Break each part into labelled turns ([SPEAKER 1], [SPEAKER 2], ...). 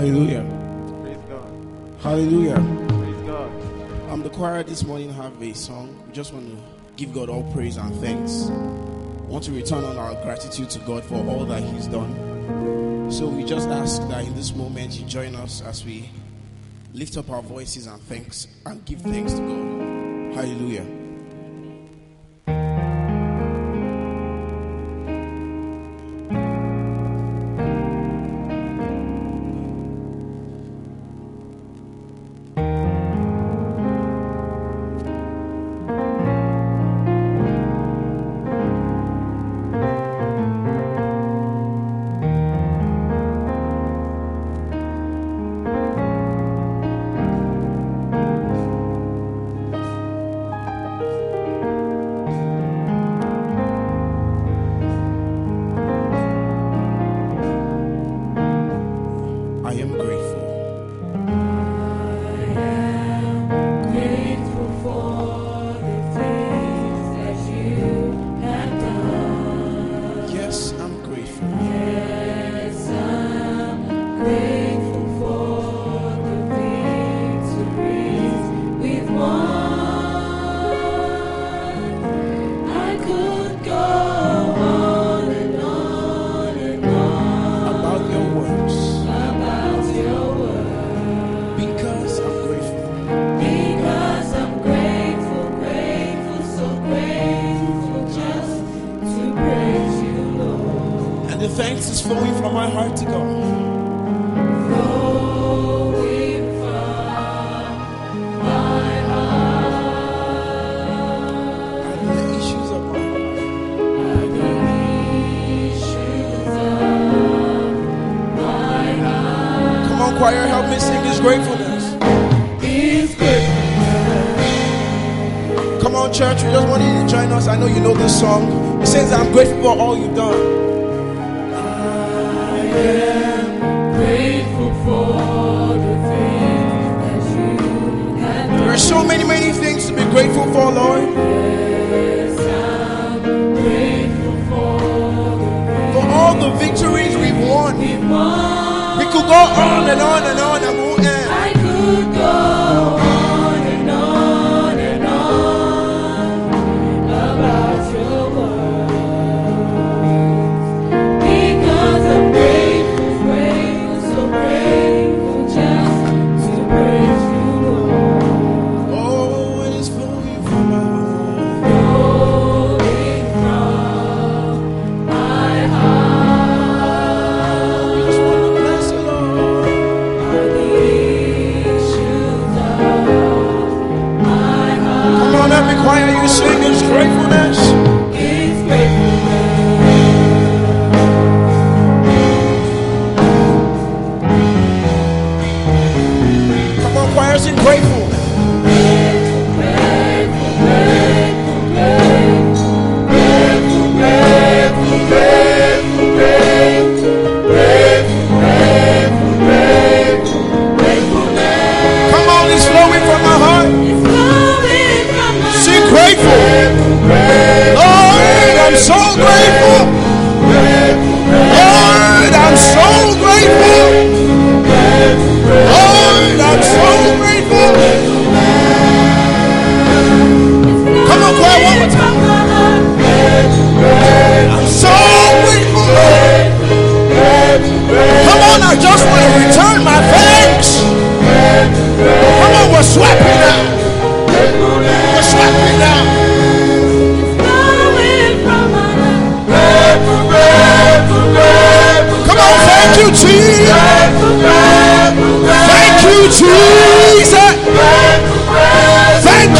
[SPEAKER 1] Hallelujah.
[SPEAKER 2] Praise God.
[SPEAKER 1] Hallelujah.
[SPEAKER 2] Praise God.
[SPEAKER 1] Um, the choir this morning have a song. We just want to give God all praise and thanks. We want to return on our gratitude to God for all that He's done. So we just ask that in this moment you join us as we lift up our voices and thanks and give thanks to God. Hallelujah. know you know this song. It says, I'm grateful for all you've done.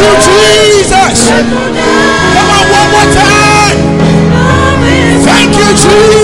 [SPEAKER 3] you,
[SPEAKER 1] Jesus. Come on, one more time. Thank you, Jesus.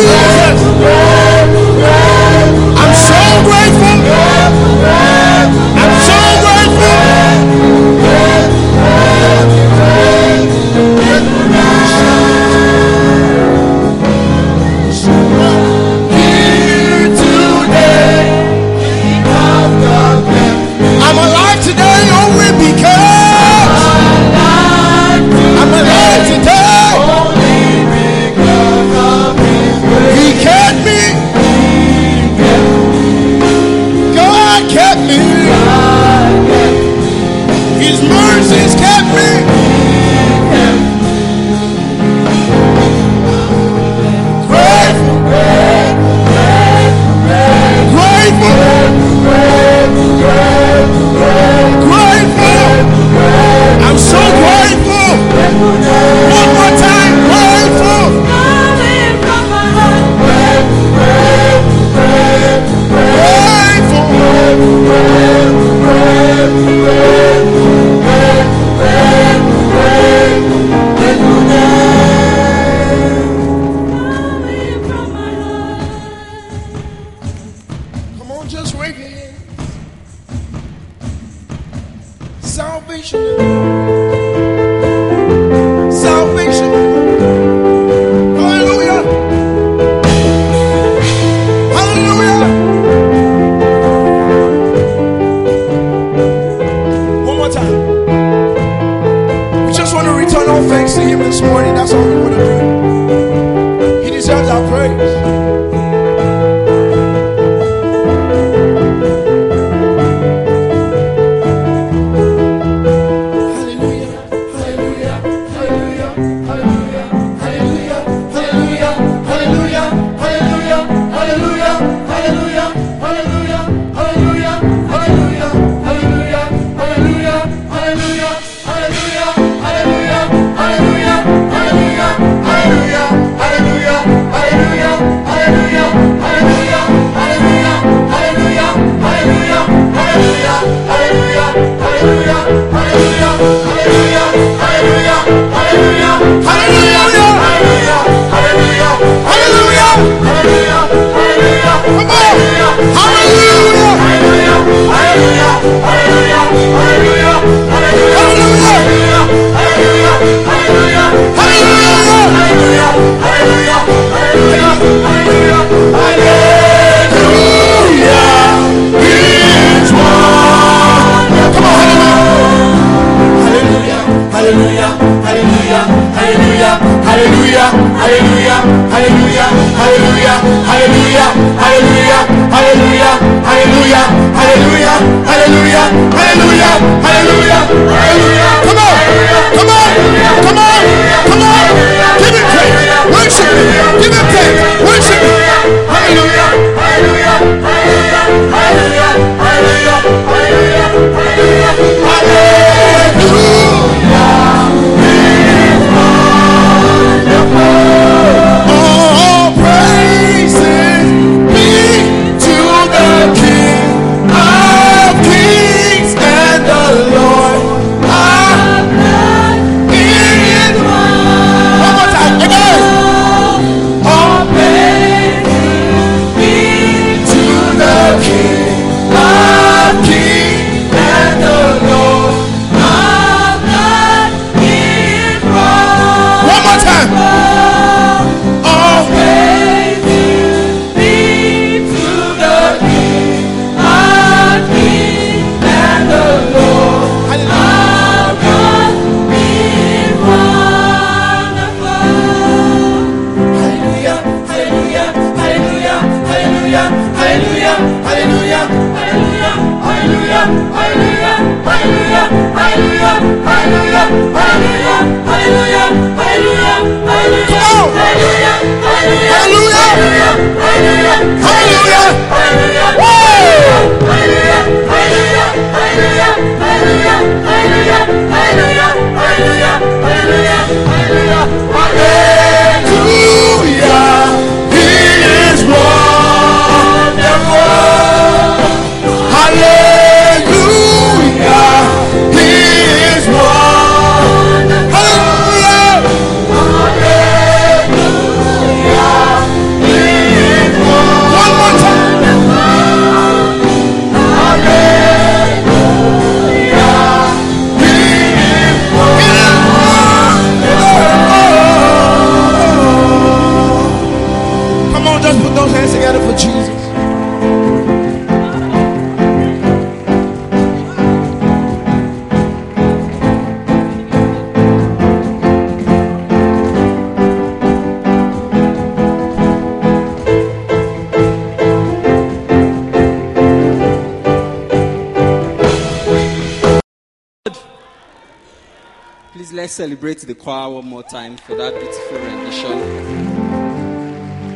[SPEAKER 4] Celebrate the choir one more time for that beautiful rendition.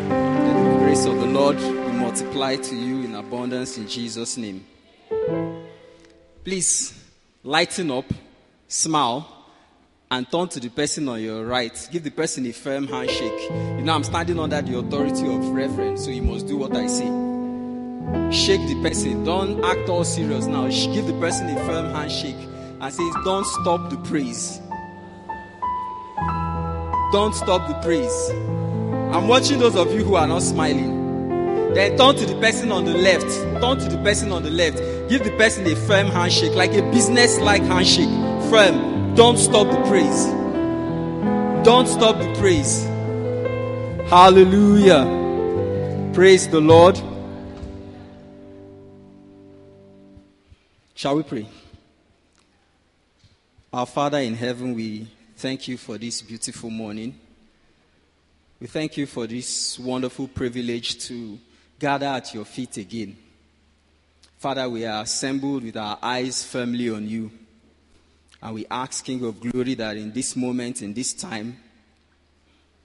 [SPEAKER 4] The grace of the Lord will multiply to you in abundance in Jesus' name. Please lighten up, smile, and turn to the person on your right. Give the person a firm handshake. You know, I'm standing under the authority of Reverend, so you must do what I say. Shake the person. Don't act all serious now. Give the person a firm handshake and say, Don't stop the praise. Don't stop the praise. I'm watching those of you who are not smiling. Then turn to the person on the left. Turn to the person on the left. Give the person a firm handshake, like a business like handshake. Firm. Don't stop the praise. Don't stop the praise. Hallelujah. Praise the Lord. Shall we pray? Our Father in heaven, we thank you for this beautiful morning. We thank you for this wonderful privilege to gather at your feet again. Father, we are assembled with our eyes firmly on you. And we ask, King of Glory, that in this moment, in this time,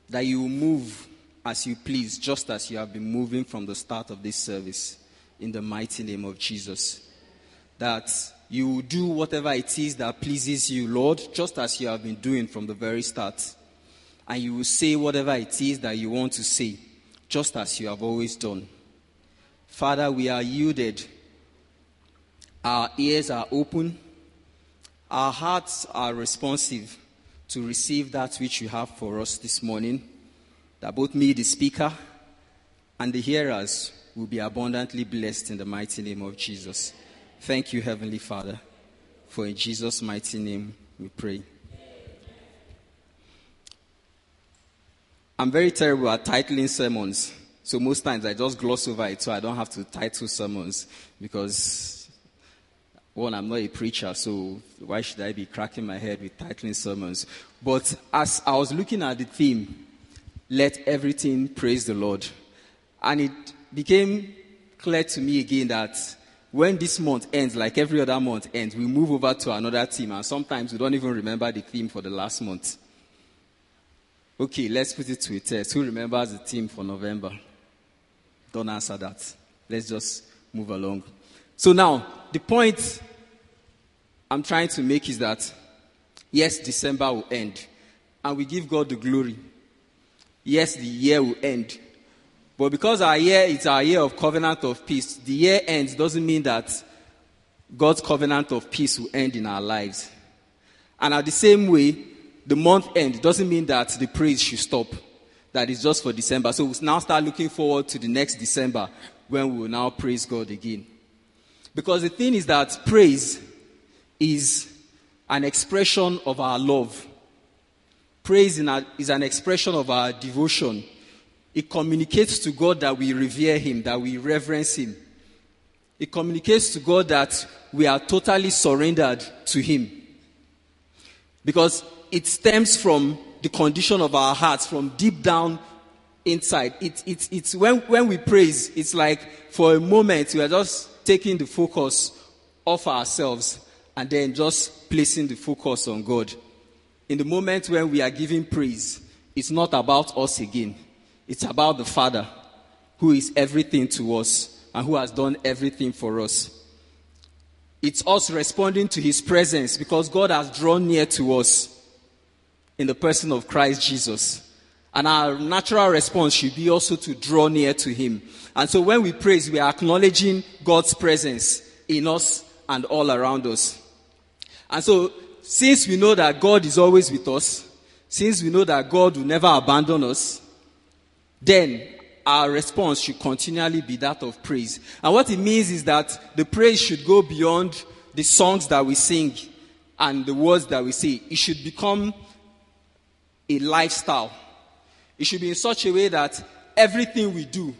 [SPEAKER 4] that you move as you please, just as you have been moving from the start of this service, in the mighty name of Jesus. That you will do whatever it is that pleases you, Lord, just as you have been doing from the very start. And you will say whatever it is that you want to say, just as you have always done. Father, we are yielded. Our ears are open. Our hearts are responsive to receive that which you have for us this morning. That both me, the speaker, and the hearers will be abundantly blessed in the mighty name of Jesus. Thank you, Heavenly Father, for in Jesus' mighty name we pray. I'm very terrible at titling sermons, so most times I just gloss over it so I don't have to title sermons because, one, I'm not a preacher, so why should I be cracking my head with titling sermons? But as I was looking at the theme, let everything praise the Lord, and it became clear to me again that when this month ends, like every other month ends, we move over to another theme, and sometimes we don't even remember the theme for the last month. Okay, let's put it to a test. Who remembers the theme for November? Don't answer that. Let's just move along. So now, the point I'm trying to make is that yes, December will end, and we give God the glory. Yes, the year will end, but because our year is our year of covenant of peace, the year ends doesn't mean that God's covenant of peace will end in our lives. And at the same way, the month end doesn't mean that the praise should stop. That is just for December. So we now start looking forward to the next December when we will now praise God again. Because the thing is that praise is an expression of our love. Praise is an expression of our devotion it communicates to God that we revere Him, that we reverence Him. It communicates to God that we are totally surrendered to Him. Because it stems from the condition of our hearts, from deep down inside. It, it, it's when, when we praise, it's like for a moment we are just taking the focus off ourselves and then just placing the focus on God. In the moment when we are giving praise, it's not about us again. It's about the Father who is everything to us and who has done everything for us. It's us responding to his presence because God has drawn near to us in the person of Christ Jesus. And our natural response should be also to draw near to him. And so when we praise, we are acknowledging God's presence in us and all around us. And so, since we know that God is always with us, since we know that God will never abandon us, then our response should continually be that of praise. And what it means is that the praise should go beyond the songs that we sing and the words that we say. It should become a lifestyle. It should be in such a way that everything we do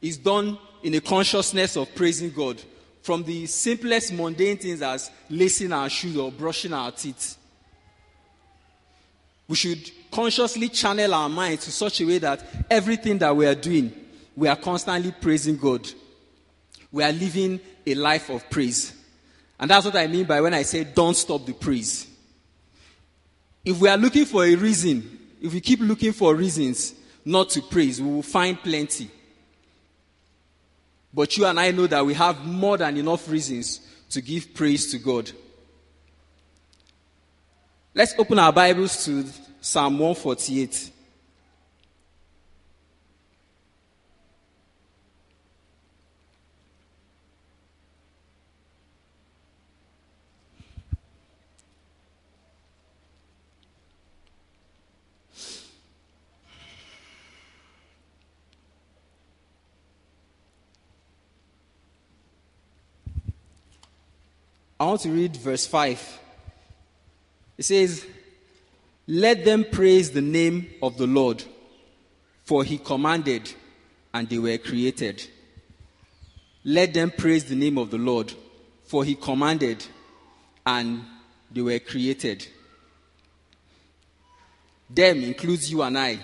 [SPEAKER 4] is done in a consciousness of praising God. From the simplest mundane things as lacing our shoes or brushing our teeth. We should consciously channel our minds to such a way that everything that we are doing, we are constantly praising God. We are living a life of praise. And that's what I mean by when I say don't stop the praise. If we are looking for a reason, if we keep looking for reasons not to praise, we will find plenty. But you and I know that we have more than enough reasons to give praise to God. Let's open our Bibles to Psalm 148. I want to read verse 5. It says, Let them praise the name of the Lord, for he commanded and they were created. Let them praise the name of the Lord, for he commanded and they were created. Them includes you and I.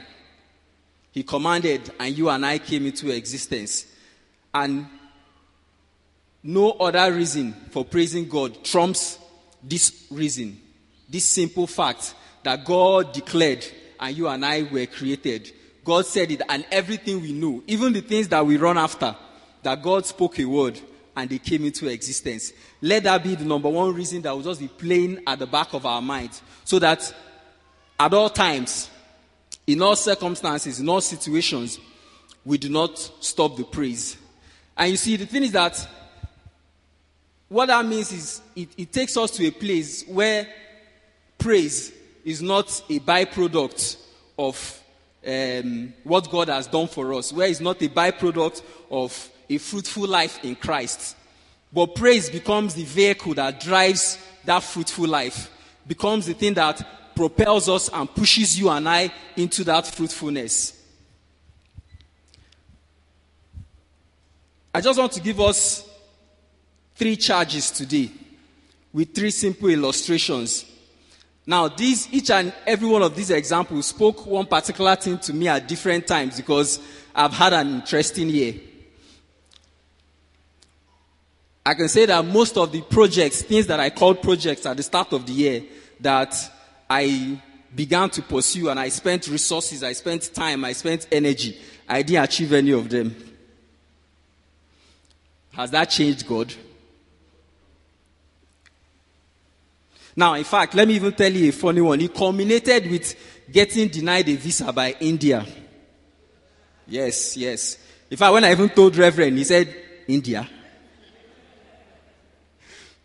[SPEAKER 4] He commanded and you and I came into existence. And no other reason for praising God trumps this reason, this simple fact that God declared and you and I were created. God said it, and everything we know, even the things that we run after, that God spoke a word and they came into existence. Let that be the number one reason that will just be playing at the back of our minds, so that at all times, in all circumstances, in all situations, we do not stop the praise. And you see, the thing is that what that means is it, it takes us to a place where praise is not a byproduct of um, what God has done for us, where it's not a byproduct of a fruitful life in Christ. But praise becomes the vehicle that drives that fruitful life, becomes the thing that propels us and pushes you and I into that fruitfulness. I just want to give us three charges today with three simple illustrations. Now, these, each and every one of these examples spoke one particular thing to me at different times because I've had an interesting year. I can say that most of the projects, things that I called projects at the start of the year, that I began to pursue and I spent resources, I spent time, I spent energy, I didn't achieve any of them. Has that changed God? Now, in fact, let me even tell you a funny one. It culminated with getting denied a visa by India. Yes, yes. In fact, when I even told Reverend, he said, India.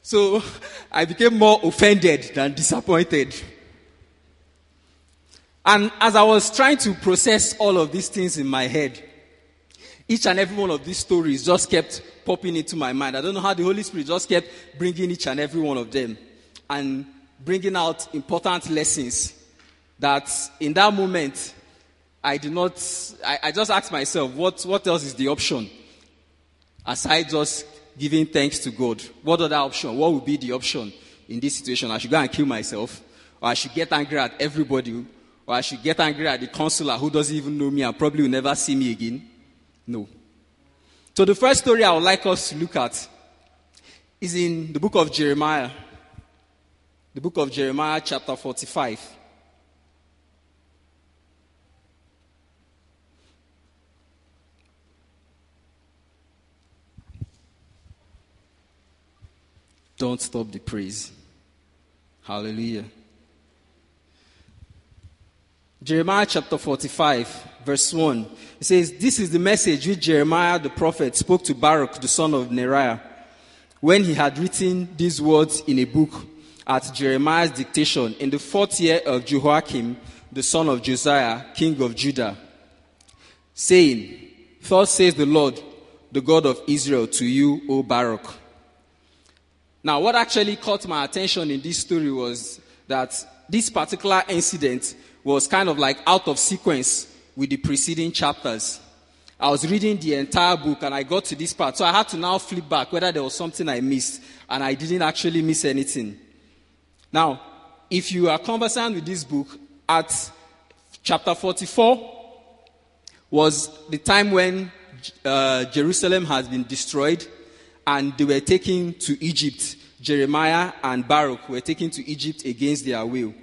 [SPEAKER 4] So I became more offended than disappointed. And as I was trying to process all of these things in my head, each and every one of these stories just kept popping into my mind. I don't know how the Holy Spirit just kept bringing each and every one of them and bringing out important lessons that in that moment I did not, I, I just asked myself, what, what else is the option? Aside just giving thanks to God, what other option? What would be the option in this situation? I should go and kill myself, or I should get angry at everybody, or I should get angry at the counselor who doesn't even know me and probably will never see me again? No. So the first story I would like us to look at is in the book of Jeremiah. The book of Jeremiah, chapter 45. Don't stop the praise. Hallelujah. Jeremiah chapter 45, verse 1. It says, This is the message which Jeremiah the prophet spoke to Baruch, the son of Neriah, when he had written these words in a book at Jeremiah's dictation in the fourth year of Jehoiakim, the son of Josiah, king of Judah, saying, Thus says the Lord, the God of Israel, to you, O Baruch. Now, what actually caught my attention in this story was that this particular incident was kind of like out of sequence with the preceding chapters. I was reading the entire book and I got to this part. So I had to now flip back whether there was something I missed. And I didn't actually miss anything. Now, if you are conversant with this book, at chapter 44 was the time when uh, Jerusalem has been destroyed and they were taken to Egypt. Jeremiah and Baruch were taken to Egypt against their will.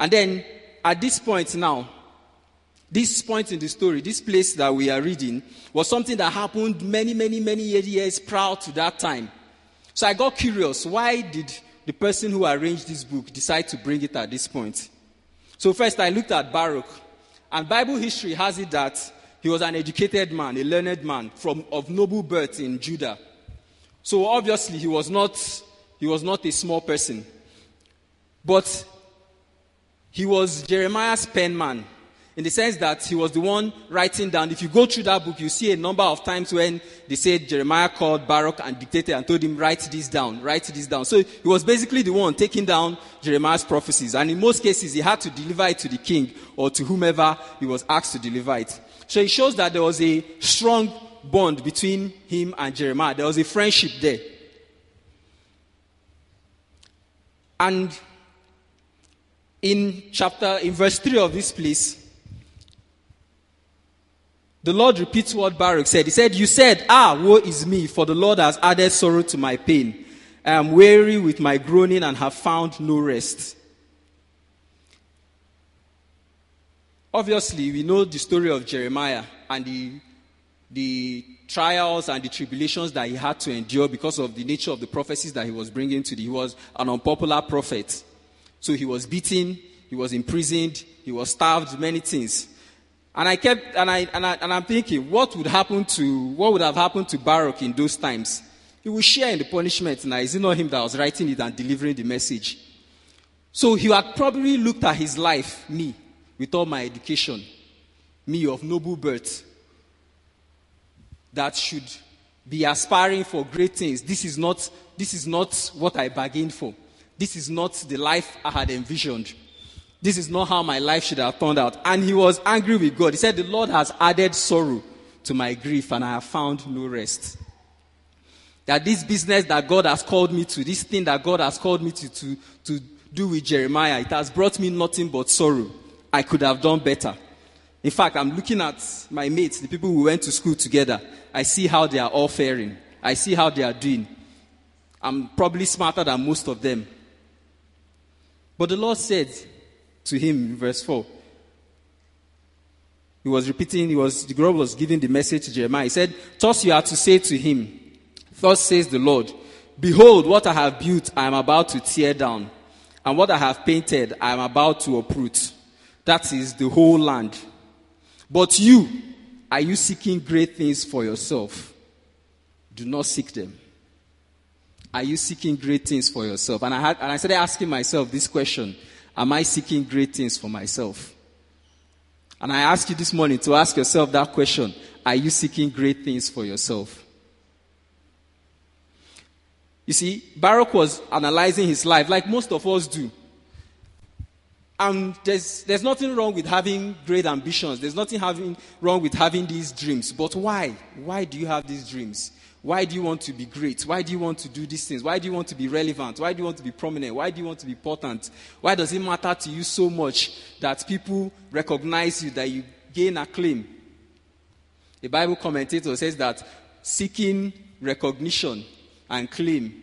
[SPEAKER 4] And then at this point now, this point in the story, this place that we are reading, was something that happened many, many, many years prior to that time. So I got curious why did the person who arranged this book decide to bring it at this point? So first I looked at Baruch, and Bible history has it that he was an educated man, a learned man from of noble birth in Judah. So obviously he was not he was not a small person. But he was Jeremiah's pen man in the sense that he was the one writing down. If you go through that book, you see a number of times when they said Jeremiah called Baruch and dictated and told him, write this down, write this down. So he was basically the one taking down Jeremiah's prophecies. And in most cases, he had to deliver it to the king or to whomever he was asked to deliver it. So it shows that there was a strong bond between him and Jeremiah. There was a friendship there. And in chapter, in verse 3 of this place, the Lord repeats what Baruch said. He said, You said, Ah, woe is me, for the Lord has added sorrow to my pain. I am weary with my groaning and have found no rest. Obviously, we know the story of Jeremiah and the, the trials and the tribulations that he had to endure because of the nature of the prophecies that he was bringing to the. He was an unpopular prophet. So he was beaten, he was imprisoned, he was starved, many things. And I kept, and I, and I, and I'm thinking, what would happen to, what would have happened to Baruch in those times? He would share in the punishment now. Is it not him that was writing it and delivering the message? So he had probably looked at his life, me, with all my education, me of noble birth, that should be aspiring for great things. This is not, this is not what I bargained for. This is not the life I had envisioned. This is not how my life should have turned out. And he was angry with God. He said, The Lord has added sorrow to my grief, and I have found no rest. That this business that God has called me to, this thing that God has called me to, to, to do with Jeremiah, it has brought me nothing but sorrow. I could have done better. In fact, I'm looking at my mates, the people who went to school together. I see how they are all faring. I see how they are doing. I'm probably smarter than most of them. But the Lord said to him verse 4, he was repeating, he was, the God was giving the message to Jeremiah. He said, Thus you are to say to him, Thus says the Lord, Behold, what I have built, I am about to tear down, and what I have painted, I am about to uproot. That is the whole land. But you, are you seeking great things for yourself? Do not seek them. Are you seeking great things for yourself? And I, had, and I started asking myself this question Am I seeking great things for myself? And I ask you this morning to ask yourself that question Are you seeking great things for yourself? You see, Baruch was analyzing his life like most of us do. And there's, there's nothing wrong with having great ambitions. There's nothing having, wrong with having these dreams. But why? Why do you have these dreams? Why do you want to be great? Why do you want to do these things? Why do you want to be relevant? Why do you want to be prominent? Why do you want to be important? Why does it matter to you so much that people recognize you, that you gain acclaim? The Bible commentator says that seeking recognition and claim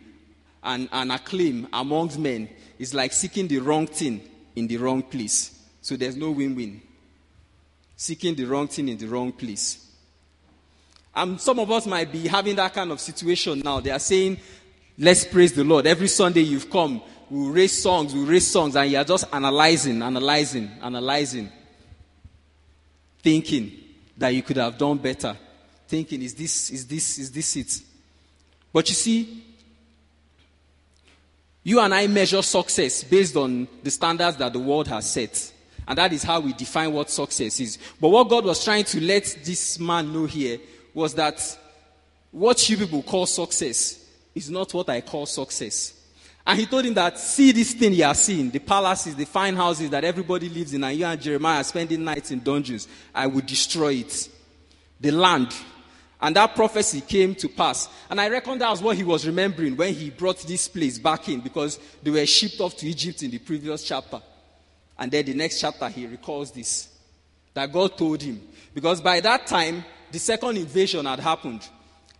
[SPEAKER 4] and, and acclaim amongst men is like seeking the wrong thing in the wrong place. So there's no win win. Seeking the wrong thing in the wrong place. And some of us might be having that kind of situation now. They are saying, let's praise the Lord. Every Sunday you've come, we'll raise songs, we'll raise songs, and you're just analyzing, analyzing, analyzing. Thinking that you could have done better. Thinking, is this, is this, is this it? But you see, you and I measure success based on the standards that the world has set. And that is how we define what success is. But what God was trying to let this man know here was that what you people call success is not what I call success. And he told him that, see this thing you are seeing, the palaces, the fine houses that everybody lives in, and you and Jeremiah are spending nights in dungeons, I will destroy it. The land. And that prophecy came to pass. And I reckon that was what he was remembering when he brought this place back in, because they were shipped off to Egypt in the previous chapter. And then the next chapter, he recalls this. That God told him. Because by that time, the second invasion had happened.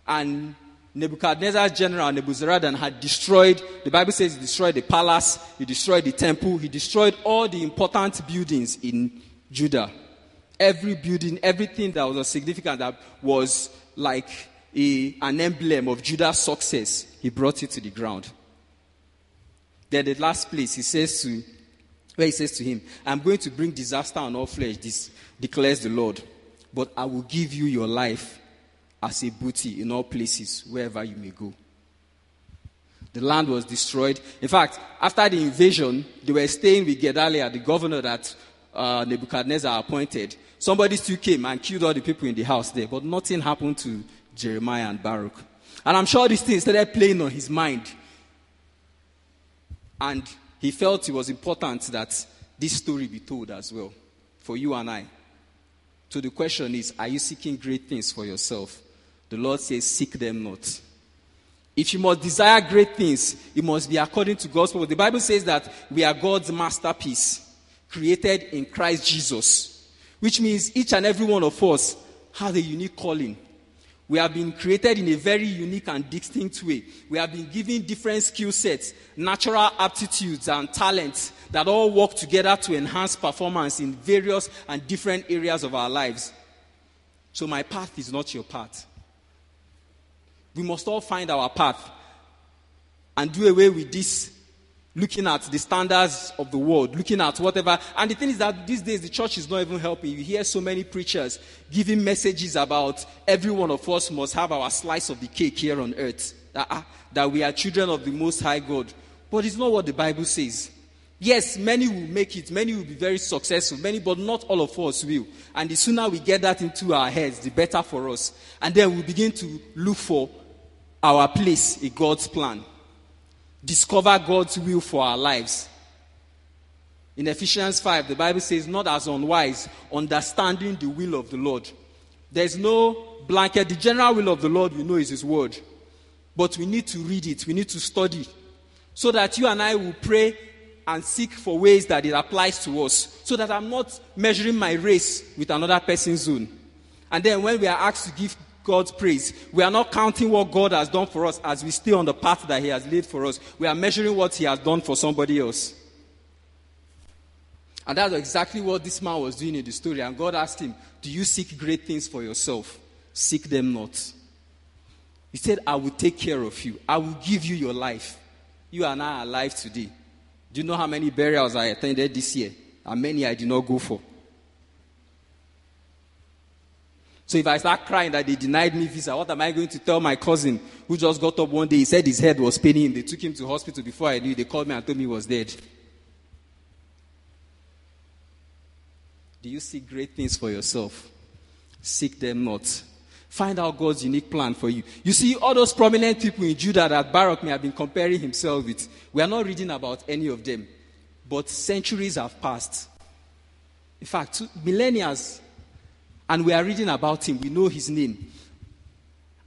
[SPEAKER 4] And Nebuchadnezzar's general Nebuzaradan had destroyed, the Bible says he destroyed the palace, he destroyed the temple, he destroyed all the important buildings in Judah. Every building, everything that was significant, that was like a, an emblem of Judah's success, he brought it to the ground. Then the last place, he says to, where he says to him, I'm going to bring disaster on all flesh, this declares the Lord, but I will give you your life as a booty in all places, wherever you may go. The land was destroyed. In fact, after the invasion, they were staying with Gedaliah, the governor that uh, Nebuchadnezzar appointed. Somebody still came and killed all the people in the house there, but nothing happened to Jeremiah and Baruch. And I'm sure this thing started playing on his mind. And he felt it was important that this story be told as well for you and I. So the question is are you seeking great things for yourself? The Lord says, Seek them not. If you must desire great things, it must be according to God's will. The Bible says that we are God's masterpiece, created in Christ Jesus, which means each and every one of us has a unique calling. We have been created in a very unique and distinct way. We have been given different skill sets, natural aptitudes, and talents that all work together to enhance performance in various and different areas of our lives. So, my path is not your path. We must all find our path and do away with this looking at the standards of the world, looking at whatever. And the thing is that these days the church is not even helping. You hear so many preachers giving messages about every one of us must have our slice of the cake here on earth, that, uh, that we are children of the Most High God. But it's not what the Bible says. Yes, many will make it, many will be very successful, many, but not all of us will. And the sooner we get that into our heads, the better for us. And then we begin to look for our place in God's plan. Discover God's will for our lives. In Ephesians 5, the Bible says, not as unwise, understanding the will of the Lord. There's no blanket. The general will of the Lord we know is His word. But we need to read it, we need to study. So that you and I will pray and seek for ways that it applies to us. So that I'm not measuring my race with another person's own. And then when we are asked to give God's praise. We are not counting what God has done for us as we stay on the path that He has laid for us. We are measuring what He has done for somebody else. And that's exactly what this man was doing in the story. And God asked him, Do you seek great things for yourself? Seek them not. He said, I will take care of you. I will give you your life. You are alive today. Do you know how many burials I attended this year? And many I did not go for. So if I start crying that they denied me visa, what am I going to tell my cousin who just got up one day? He said his head was paining. They took him to hospital before I knew. They called me and told me he was dead. Do you seek great things for yourself? Seek them not. Find out God's unique plan for you. You see, all those prominent people in Judah that Baruch may have been comparing himself with, we are not reading about any of them. But centuries have passed. In fact, millennia and we are reading about him, we know his name.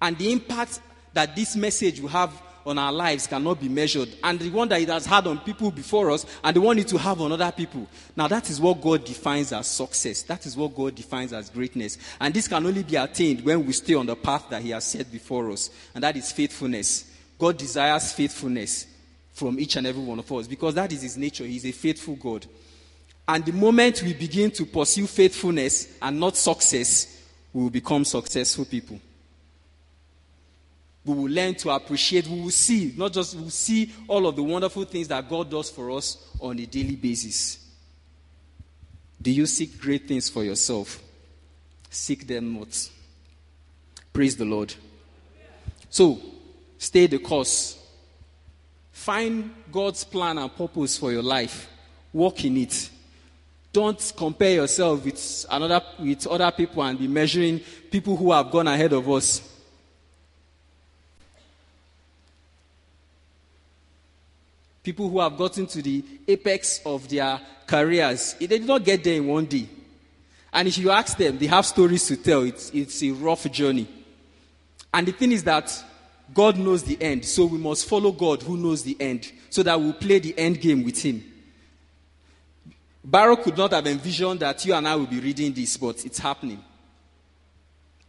[SPEAKER 4] And the impact that this message will have on our lives cannot be measured. And the one that it has had on people before us, and the one it will have on other people. Now, that is what God defines as success. That is what God defines as greatness. And this can only be attained when we stay on the path that He has set before us, and that is faithfulness. God desires faithfulness from each and every one of us because that is His nature. He's a faithful God. And the moment we begin to pursue faithfulness and not success, we will become successful people. We will learn to appreciate, we will see, not just, we will see all of the wonderful things that God does for us on a daily basis. Do you seek great things for yourself? Seek them not. Praise the Lord. So, stay the course. Find God's plan and purpose for your life. Walk in it. Don't compare yourself with another with other people and be measuring people who have gone ahead of us. People who have gotten to the apex of their careers, they did not get there in one day. And if you ask them, they have stories to tell. It's, it's a rough journey. And the thing is that God knows the end, so we must follow God who knows the end, so that we'll play the end game with Him. Baruch could not have envisioned that you and I will be reading this, but it's happening.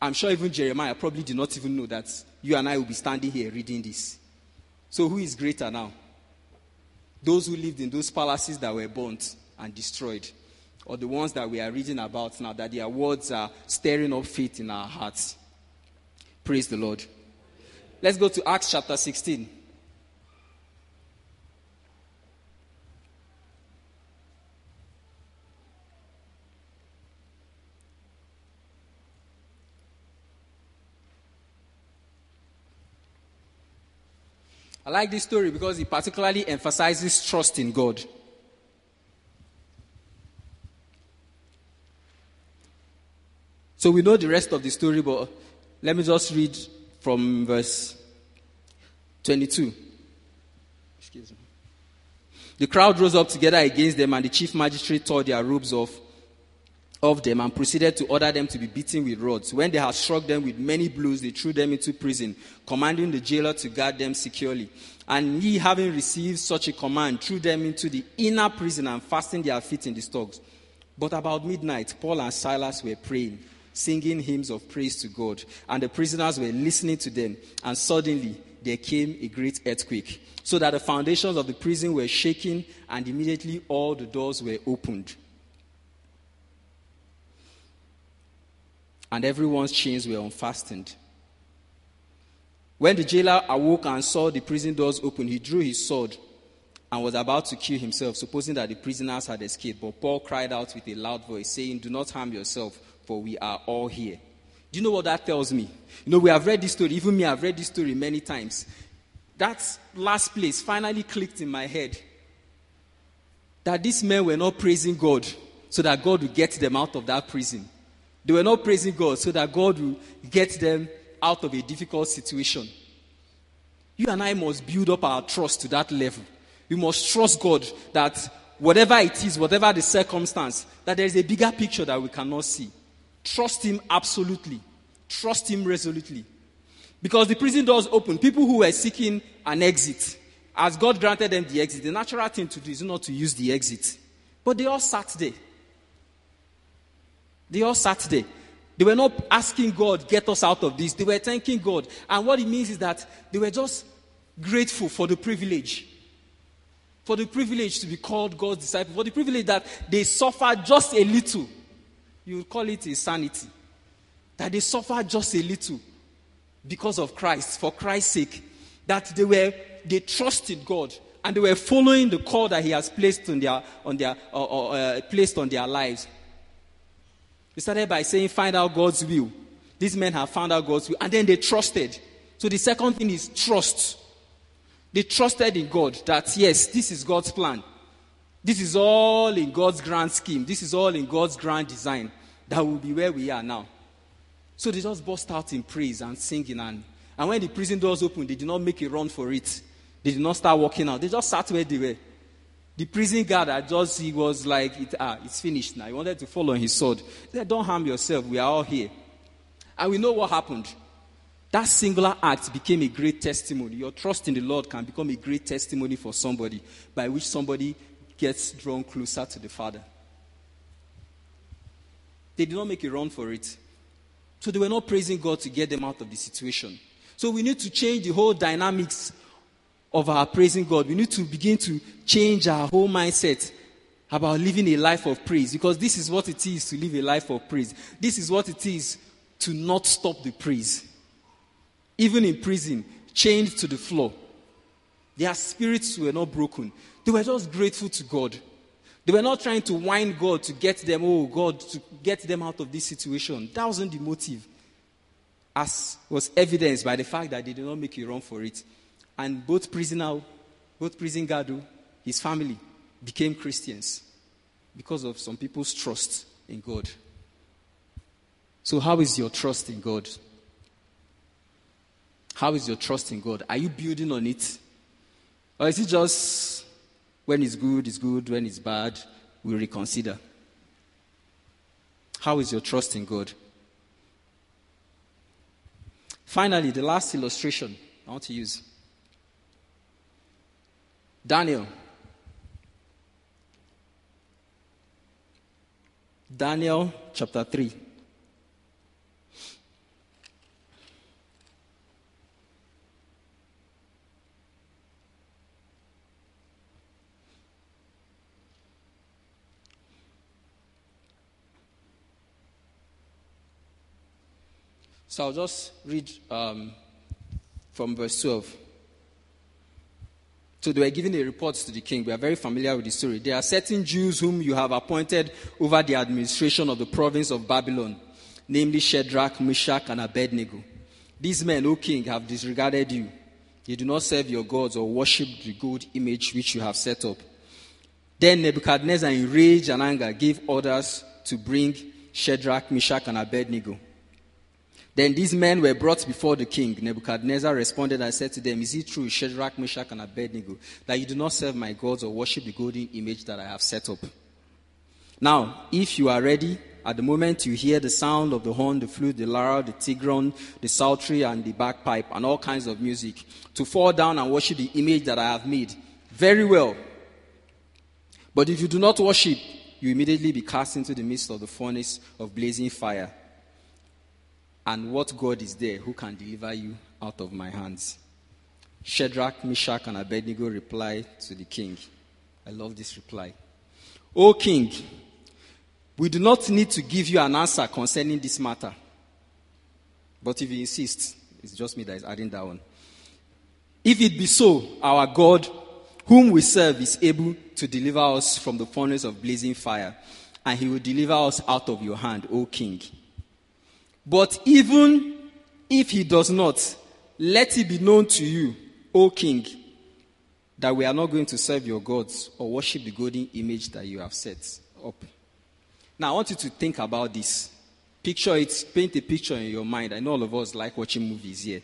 [SPEAKER 4] I'm sure even Jeremiah probably did not even know that you and I will be standing here reading this. So, who is greater now? Those who lived in those palaces that were burnt and destroyed, or the ones that we are reading about now, that their words are stirring up faith in our hearts? Praise the Lord. Let's go to Acts chapter 16. I like this story because it particularly emphasizes trust in God. So we know the rest of the story, but let me just read from verse 22. Excuse me. The crowd rose up together against them, and the chief magistrate tore their robes off of them and proceeded to order them to be beaten with rods. When they had struck them with many blows, they threw them into prison, commanding the jailer to guard them securely. And he, having received such a command, threw them into the inner prison and fastened their feet in the stocks. But about midnight, Paul and Silas were praying, singing hymns of praise to God, and the prisoners were listening to them. And suddenly there came a great earthquake, so that the foundations of the prison were shaken, and immediately all the doors were opened. And everyone's chains were unfastened. When the jailer awoke and saw the prison doors open, he drew his sword and was about to kill himself, supposing that the prisoners had escaped. But Paul cried out with a loud voice, saying, Do not harm yourself, for we are all here. Do you know what that tells me? You know, we have read this story, even me, I've read this story many times. That last place finally clicked in my head that these men were not praising God so that God would get them out of that prison. They were not praising God so that God will get them out of a difficult situation. You and I must build up our trust to that level. We must trust God that whatever it is, whatever the circumstance, that there is a bigger picture that we cannot see. Trust Him absolutely. Trust Him resolutely. Because the prison doors open. People who were seeking an exit, as God granted them the exit, the natural thing to do is not to use the exit. But they all sat there. They all sat there. They were not asking God, get us out of this. They were thanking God. And what it means is that they were just grateful for the privilege. For the privilege to be called God's disciple. For the privilege that they suffered just a little. You would call it insanity. That they suffered just a little because of Christ, for Christ's sake. That they were, they trusted God and they were following the call that He has placed on their, on their, uh, uh, placed on their lives. We started by saying, find out God's will. These men have found out God's will, and then they trusted. So the second thing is trust. They trusted in God that, yes, this is God's plan. This is all in God's grand scheme. This is all in God's grand design. That will be where we are now. So they just burst out in praise and singing. And, and when the prison doors opened, they did not make a run for it. They did not start walking out. They just sat where they were. The prison guard had just, he was like, it, ah, it's finished now. He wanted to fall on his sword. He said, Don't harm yourself. We are all here. And we know what happened. That singular act became a great testimony. Your trust in the Lord can become a great testimony for somebody by which somebody gets drawn closer to the Father. They did not make a run for it. So they were not praising God to get them out of the situation. So we need to change the whole dynamics of our praising God, we need to begin to change our whole mindset about living a life of praise because this is what it is to live a life of praise. This is what it is to not stop the praise. Even in prison, chained to the floor, their spirits were not broken. They were just grateful to God. They were not trying to whine God to get them, oh God, to get them out of this situation. That wasn't the motive, as was evidenced by the fact that they did not make a run for it. And both prisoner, both prison guard, his family became Christians because of some people's trust in God. So, how is your trust in God? How is your trust in God? Are you building on it? Or is it just when it's good, it's good, when it's bad, we reconsider? How is your trust in God? Finally, the last illustration I want to use Daniel. Daniel chapter 3. So I'll just read um, from verse 12. So they were giving a report to the king. We are very familiar with the story. There are certain Jews whom you have appointed over the administration of the province of Babylon, namely Shadrach, Meshach, and Abednego. These men, O king, have disregarded you. They do not serve your gods or worship the gold image which you have set up. Then Nebuchadnezzar, in rage and anger, gave orders to bring Shadrach, Meshach, and Abednego. Then these men were brought before the king. Nebuchadnezzar responded and said to them, Is it true, Shadrach, Meshach, and Abednego, that you do not serve my gods or worship the golden image that I have set up? Now, if you are ready, at the moment you hear the sound of the horn, the flute, the lyre, the trigon, the psaltery, and the bagpipe, and all kinds of music, to fall down and worship the image that I have made. Very well. But if you do not worship, you immediately be cast into the midst of the furnace of blazing fire. And what God is there who can deliver you out of my hands? Shadrach, Meshach, and Abednego replied to the king. I love this reply. O king, we do not need to give you an answer concerning this matter. But if you insist, it's just me that is adding that one. If it be so, our God, whom we serve, is able to deliver us from the furnace of blazing fire, and he will deliver us out of your hand, O king. But even if he does not, let it be known to you, O king, that we are not going to serve your gods or worship the golden image that you have set up. Now, I want you to think about this. Picture it, paint a picture in your mind. I know all of us like watching movies here.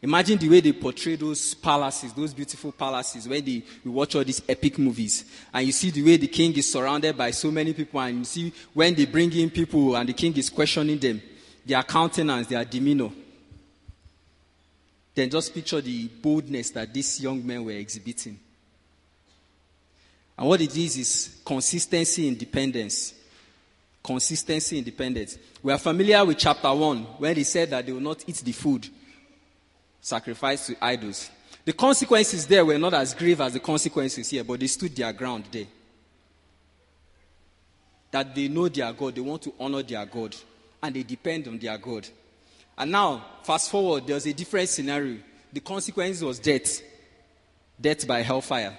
[SPEAKER 4] Imagine the way they portray those palaces, those beautiful palaces, where they, you watch all these epic movies. And you see the way the king is surrounded by so many people, and you see when they bring in people and the king is questioning them their countenance, their demeanor. Then just picture the boldness that these young men were exhibiting. And what it is is consistency, independence. Consistency, independence. We are familiar with chapter 1 when he said that they will not eat the food sacrificed to idols. The consequences there were not as grave as the consequences here, but they stood their ground there. That they know their God, they want to honor their God and they depend on their God. And now, fast forward, there's a different scenario. The consequence was death death by hellfire.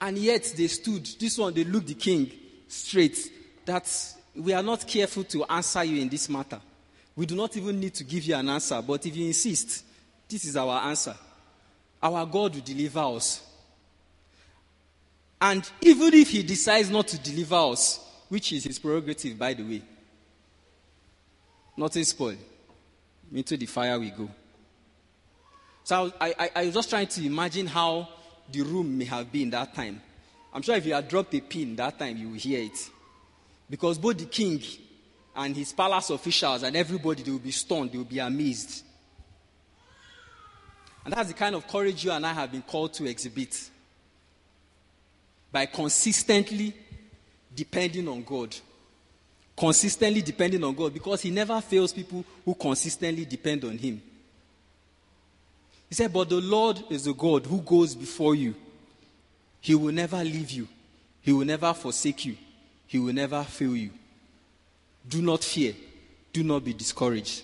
[SPEAKER 4] And yet they stood. This one, they looked the king straight that we are not careful to answer you in this matter. We do not even need to give you an answer, but if you insist, this is our answer. Our God will deliver us. And even if he decides not to deliver us, which is his prerogative, by the way. Nothing spoil. Into the fire we go. So I, I, I was just trying to imagine how the room may have been that time. I'm sure if you had dropped a pin that time, you will hear it. Because both the king and his palace officials and everybody, they will be stunned, they will be amazed. And that's the kind of courage you and I have been called to exhibit. By consistently depending on God. Consistently depending on God because He never fails people who consistently depend on Him. He said, But the Lord is the God who goes before you. He will never leave you, He will never forsake you, He will never fail you. Do not fear, do not be discouraged.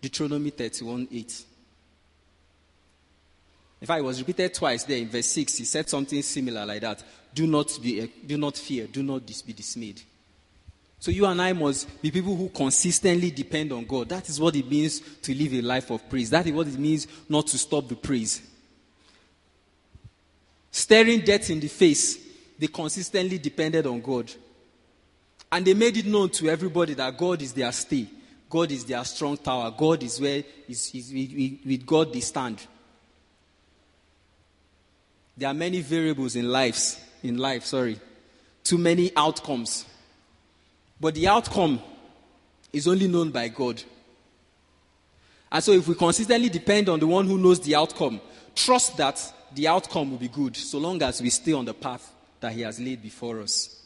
[SPEAKER 4] Deuteronomy 31 8. In fact, it was repeated twice there in verse 6. He said something similar like that. Do not, be, eh, do not fear, do not be dismayed. So you and I must be people who consistently depend on God. That is what it means to live a life of praise. That is what it means not to stop the praise. Staring death in the face, they consistently depended on God. And they made it known to everybody that God is their stay. God is their strong tower. God is where is, is, with God they stand. There are many variables in lives, in life, sorry. Too many outcomes. But the outcome is only known by God. And so if we consistently depend on the one who knows the outcome, trust that the outcome will be good so long as we stay on the path that he has laid before us.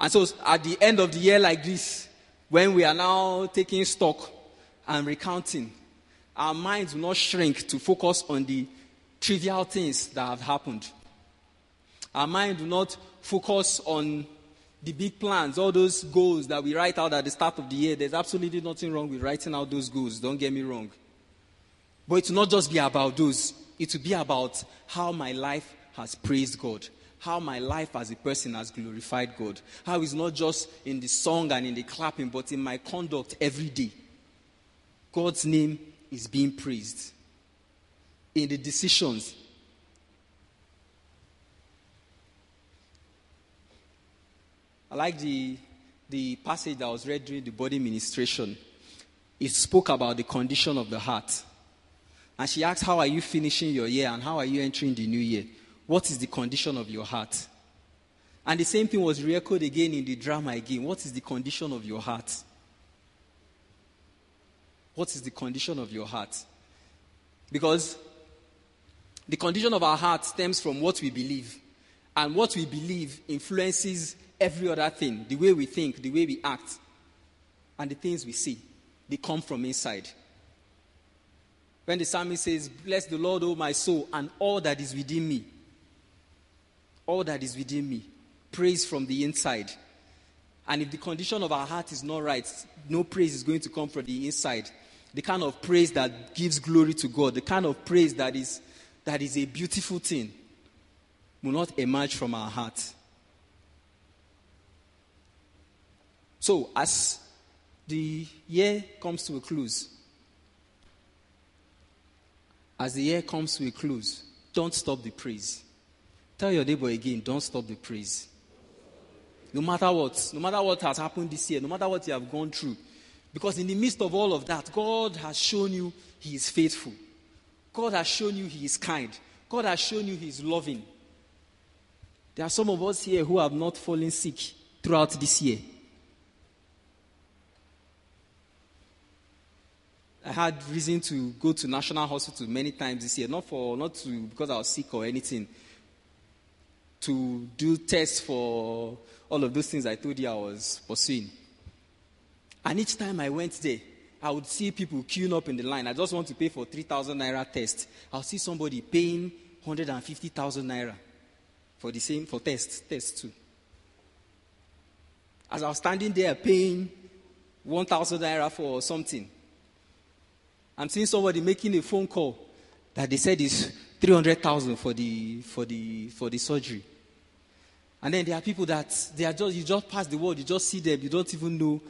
[SPEAKER 4] And so at the end of the year like this, when we are now taking stock and recounting, our minds will not shrink to focus on the trivial things that have happened. Our mind do not focus on the big plans, all those goals that we write out at the start of the year, there's absolutely nothing wrong with writing out those goals. Don't get me wrong. But it will not just be about those, it will be about how my life has praised God, how my life as a person has glorified God, how it's not just in the song and in the clapping, but in my conduct every day. God's name is being praised. In the decisions, I like the, the passage that was read during the body ministration. It spoke about the condition of the heart. And she asked, How are you finishing your year and how are you entering the new year? What is the condition of your heart? And the same thing was re-echoed again in the drama again. What is the condition of your heart? What is the condition of your heart? Because the condition of our heart stems from what we believe. And what we believe influences every other thing the way we think, the way we act, and the things we see. They come from inside. When the psalmist says, Bless the Lord, O my soul, and all that is within me. All that is within me. Praise from the inside. And if the condition of our heart is not right, no praise is going to come from the inside. The kind of praise that gives glory to God, the kind of praise that is, that is a beautiful thing, will not emerge from our heart. So, as the year comes to a close, as the year comes to a close, don't stop the praise. Tell your neighbor again, don't stop the praise. No matter what, no matter what has happened this year, no matter what you have gone through, because in the midst of all of that, God has shown you He is faithful. God has shown you He is kind. God has shown you He is loving. There are some of us here who have not fallen sick throughout this year. I had reason to go to National Hospital many times this year, not for not to because I was sick or anything. To do tests for all of those things I told you I was pursuing. And each time I went there, I would see people queuing up in the line. I just want to pay for 3,000 naira test. I'll see somebody paying 150,000 naira for the same, for test, test too. As I was standing there paying 1,000 naira for something, I'm seeing somebody making a phone call that they said is 300,000 for the, for the, for the surgery. And then there are people that they are just, you just pass the word, you just see them, you don't even know.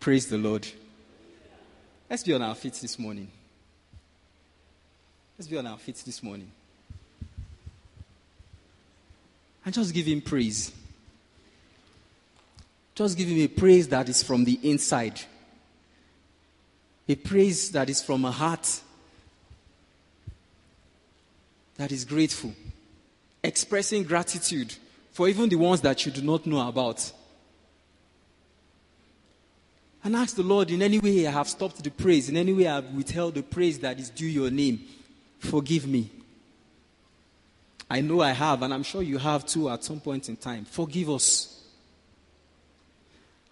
[SPEAKER 4] Praise the Lord. Let's be on our feet this morning. Let's be on our feet this morning. And just give him praise. Just give him a praise that is from the inside. A praise that is from a heart that is grateful. Expressing gratitude for even the ones that you do not know about. And ask the Lord, in any way I have stopped the praise, in any way I have withheld the praise that is due your name, forgive me. I know I have, and I'm sure you have too at some point in time. Forgive us.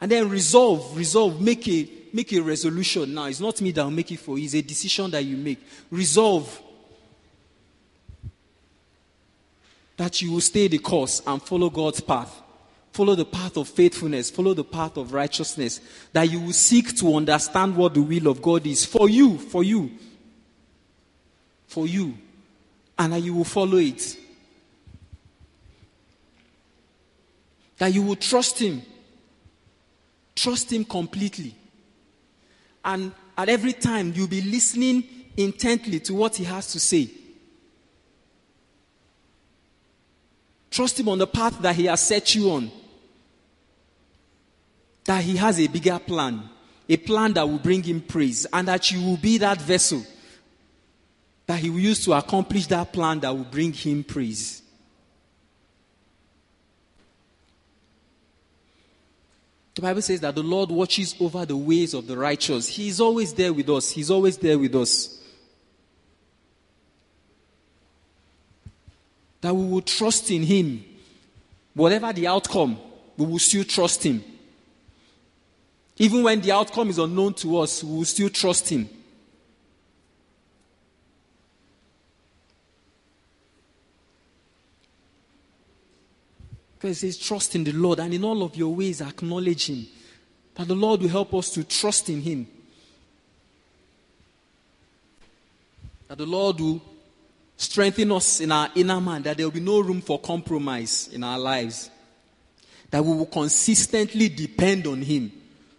[SPEAKER 4] And then resolve, resolve, make a, make a resolution now. It's not me that will make it for you, it's a decision that you make. Resolve that you will stay the course and follow God's path. Follow the path of faithfulness, follow the path of righteousness. That you will seek to understand what the will of God is for you, for you, for you, and that you will follow it. That you will trust Him Trust Him completely. And at every time, you'll be listening intently to what He has to say. Trust Him on the path that He has set you on. That He has a bigger plan, a plan that will bring Him praise, and that you will be that vessel that He will use to accomplish that plan that will bring Him praise. The Bible says that the Lord watches over the ways of the righteous. He is always there with us. He's always there with us. That we will trust in Him. Whatever the outcome, we will still trust Him. Even when the outcome is unknown to us, we will still trust Him. Because it says, trust in the Lord and in all of your ways acknowledge Him. That the Lord will help us to trust in Him. That the Lord will strengthen us in our inner man, that there will be no room for compromise in our lives. That we will consistently depend on Him.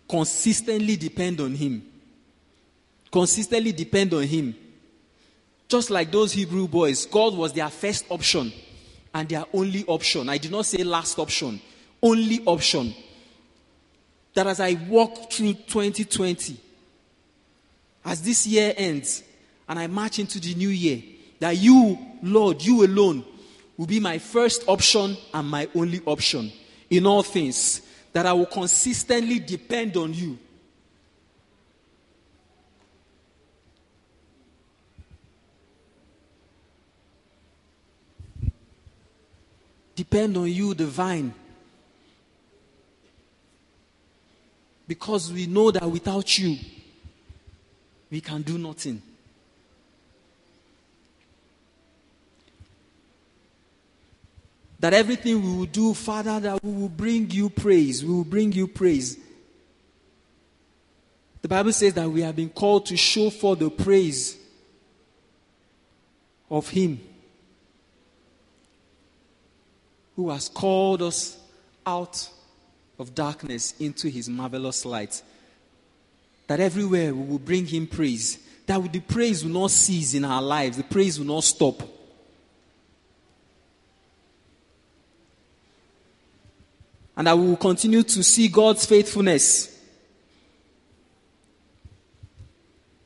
[SPEAKER 4] Consistently depend on Him. Consistently depend on Him. Just like those Hebrew boys, God was their first option and their only option. I did not say last option, only option. That as I walk through 2020, as this year ends and I march into the new year, that you, Lord, you alone, will be my first option and my only option in all things. That I will consistently depend on you. Depend on you, the vine. Because we know that without you, we can do nothing. That everything we will do, Father, that we will bring you praise. We will bring you praise. The Bible says that we have been called to show for the praise of Him who has called us out of darkness into His marvelous light. That everywhere we will bring Him praise. That the praise will not cease in our lives, the praise will not stop. And that we will continue to see God's faithfulness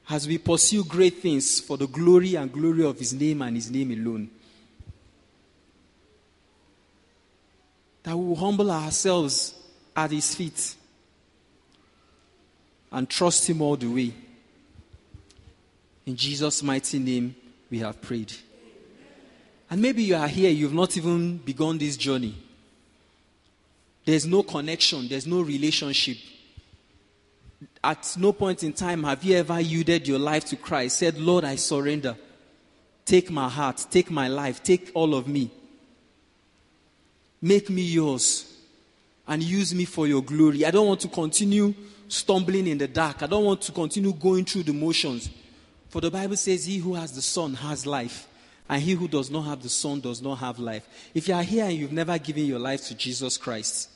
[SPEAKER 4] as we pursue great things for the glory and glory of His name and His name alone. That we will humble ourselves at His feet and trust Him all the way. In Jesus' mighty name, we have prayed. And maybe you are here, you've not even begun this journey. There's no connection, there's no relationship. At no point in time have you ever yielded your life to Christ, said, Lord, I surrender. Take my heart, take my life, take all of me. Make me yours and use me for your glory. I don't want to continue stumbling in the dark. I don't want to continue going through the motions. For the Bible says, He who has the Son has life, and he who does not have the Son does not have life. If you are here and you've never given your life to Jesus Christ,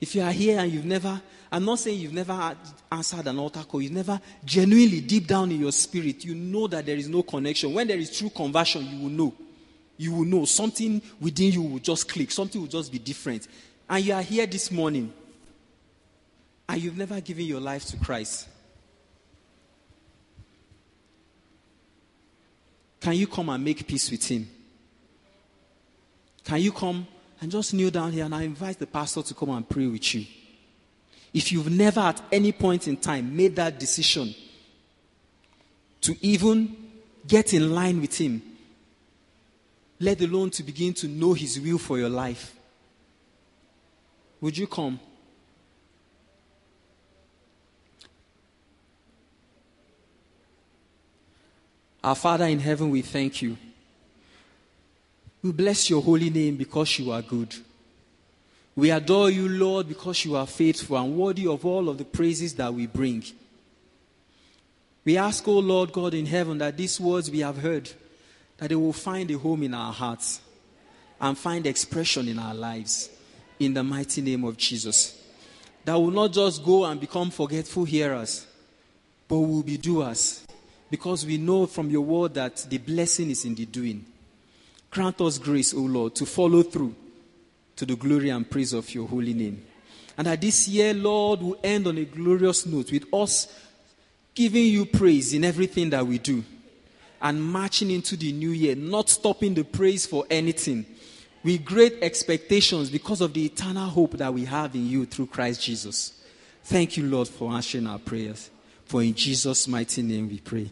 [SPEAKER 4] if you are here and you've never, I'm not saying you've never answered an altar call, you've never genuinely, deep down in your spirit, you know that there is no connection. When there is true conversion, you will know. You will know. Something within you will just click, something will just be different. And you are here this morning and you've never given your life to Christ. Can you come and make peace with Him? Can you come and just kneel down here and I invite the pastor to come and pray with you. If you've never at any point in time made that decision to even get in line with Him, let alone to begin to know His will for your life, would you come? Our Father in heaven, we thank you. We bless your holy name because you are good. We adore you, Lord, because you are faithful and worthy of all of the praises that we bring. We ask, O oh Lord God in heaven, that these words we have heard, that they will find a home in our hearts and find expression in our lives. In the mighty name of Jesus. That will not just go and become forgetful hearers, but will be doers. Because we know from your word that the blessing is in the doing. Grant us grace, O Lord, to follow through to the glory and praise of your holy name. And that this year, Lord, will end on a glorious note with us giving you praise in everything that we do and marching into the new year, not stopping the praise for anything, with great expectations because of the eternal hope that we have in you through Christ Jesus. Thank you, Lord, for answering our prayers. For in Jesus' mighty name we pray.